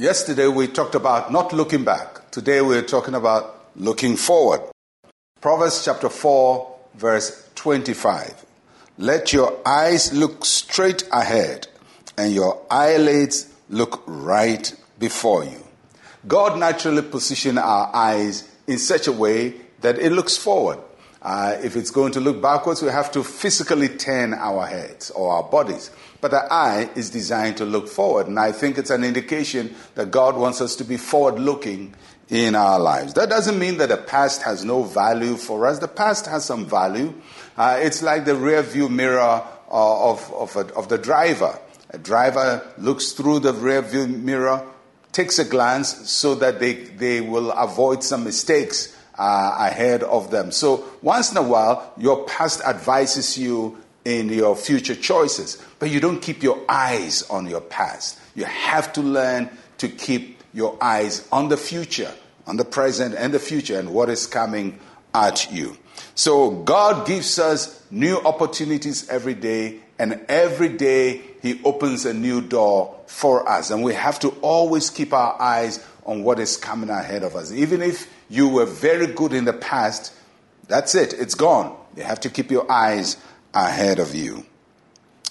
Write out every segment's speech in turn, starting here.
Yesterday we talked about not looking back. Today we're talking about looking forward. Proverbs chapter 4, verse 25. Let your eyes look straight ahead and your eyelids look right before you. God naturally positioned our eyes in such a way that it looks forward. Uh, if it's going to look backwards, we have to physically turn our heads or our bodies. But the eye is designed to look forward. And I think it's an indication that God wants us to be forward looking in our lives. That doesn't mean that the past has no value for us. The past has some value. Uh, it's like the rear view mirror uh, of, of, a, of the driver. A driver looks through the rear view mirror, takes a glance so that they, they will avoid some mistakes uh, ahead of them. So once in a while, your past advises you in your future choices, but you don't keep your eyes on your past. You have to learn to keep your eyes on the future, on the present and the future, and what is coming at you. So God gives us new opportunities every day, and every day He opens a new door for us. And we have to always keep our eyes on what is coming ahead of us. Even if you were very good in the past, that's it, it's gone. You have to keep your eyes ahead of you.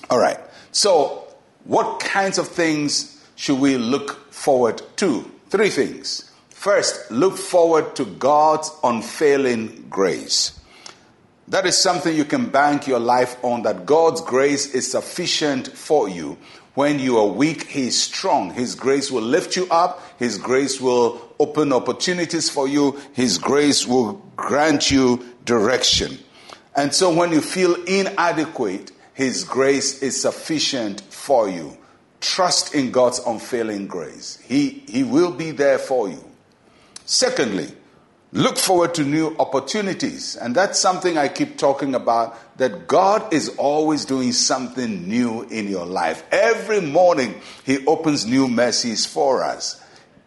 All right, so what kinds of things should we look forward to? Three things. First, look forward to God's unfailing grace. That is something you can bank your life on, that God's grace is sufficient for you when you are weak, He is strong. His grace will lift you up. His grace will open opportunities for you. His grace will grant you direction. And so when you feel inadequate, His grace is sufficient for you. Trust in God's unfailing grace. He, he will be there for you. Secondly, Look forward to new opportunities. And that's something I keep talking about that God is always doing something new in your life. Every morning, He opens new mercies for us.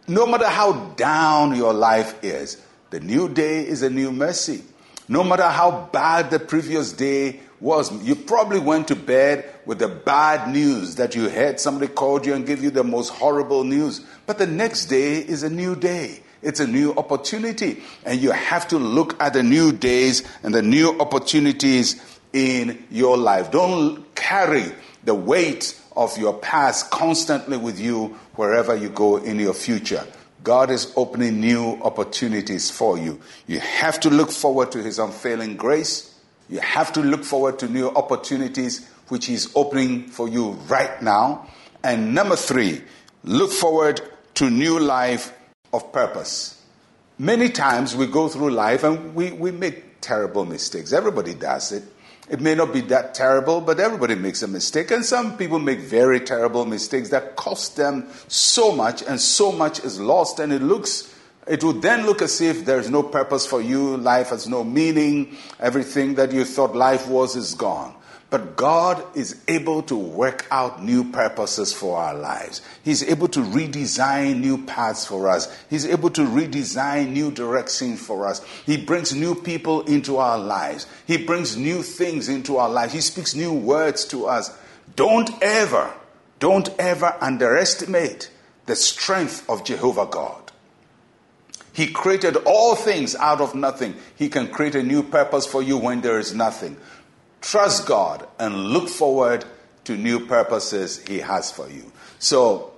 No matter how down your life is, the new day is a new mercy. No matter how bad the previous day was, you probably went to bed with the bad news that you heard somebody called you and give you the most horrible news. But the next day is a new day. It's a new opportunity. And you have to look at the new days and the new opportunities in your life. Don't carry the weight of your past constantly with you wherever you go in your future. God is opening new opportunities for you. You have to look forward to His unfailing grace. You have to look forward to new opportunities which He's opening for you right now. And number three, look forward to new life of purpose. Many times we go through life and we, we make terrible mistakes. Everybody does it. It may not be that terrible, but everybody makes a mistake. And some people make very terrible mistakes that cost them so much, and so much is lost. And it looks, it would then look as if there's no purpose for you, life has no meaning, everything that you thought life was is gone. But God is able to work out new purposes for our lives. He's able to redesign new paths for us. He's able to redesign new directions for us. He brings new people into our lives. He brings new things into our lives. He speaks new words to us. Don't ever, don't ever underestimate the strength of Jehovah God. He created all things out of nothing. He can create a new purpose for you when there is nothing. Trust God and look forward to new purposes He has for you. So,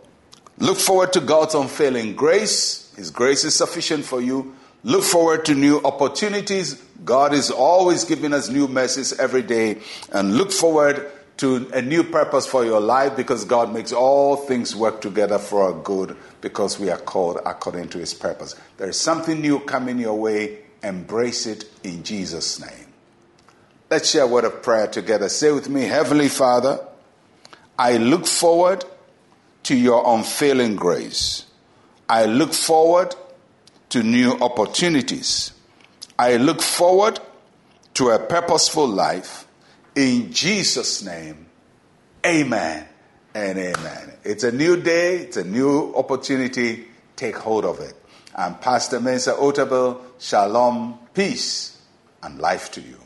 look forward to God's unfailing grace. His grace is sufficient for you. Look forward to new opportunities. God is always giving us new mercies every day. And look forward to a new purpose for your life because God makes all things work together for our good because we are called according to His purpose. There is something new coming your way. Embrace it in Jesus' name. Let's share a word of prayer together. Say with me, Heavenly Father, I look forward to your unfailing grace. I look forward to new opportunities. I look forward to a purposeful life. In Jesus' name, amen and amen. It's a new day, it's a new opportunity. Take hold of it. I'm Pastor Mensa Otabil. Shalom, peace, and life to you.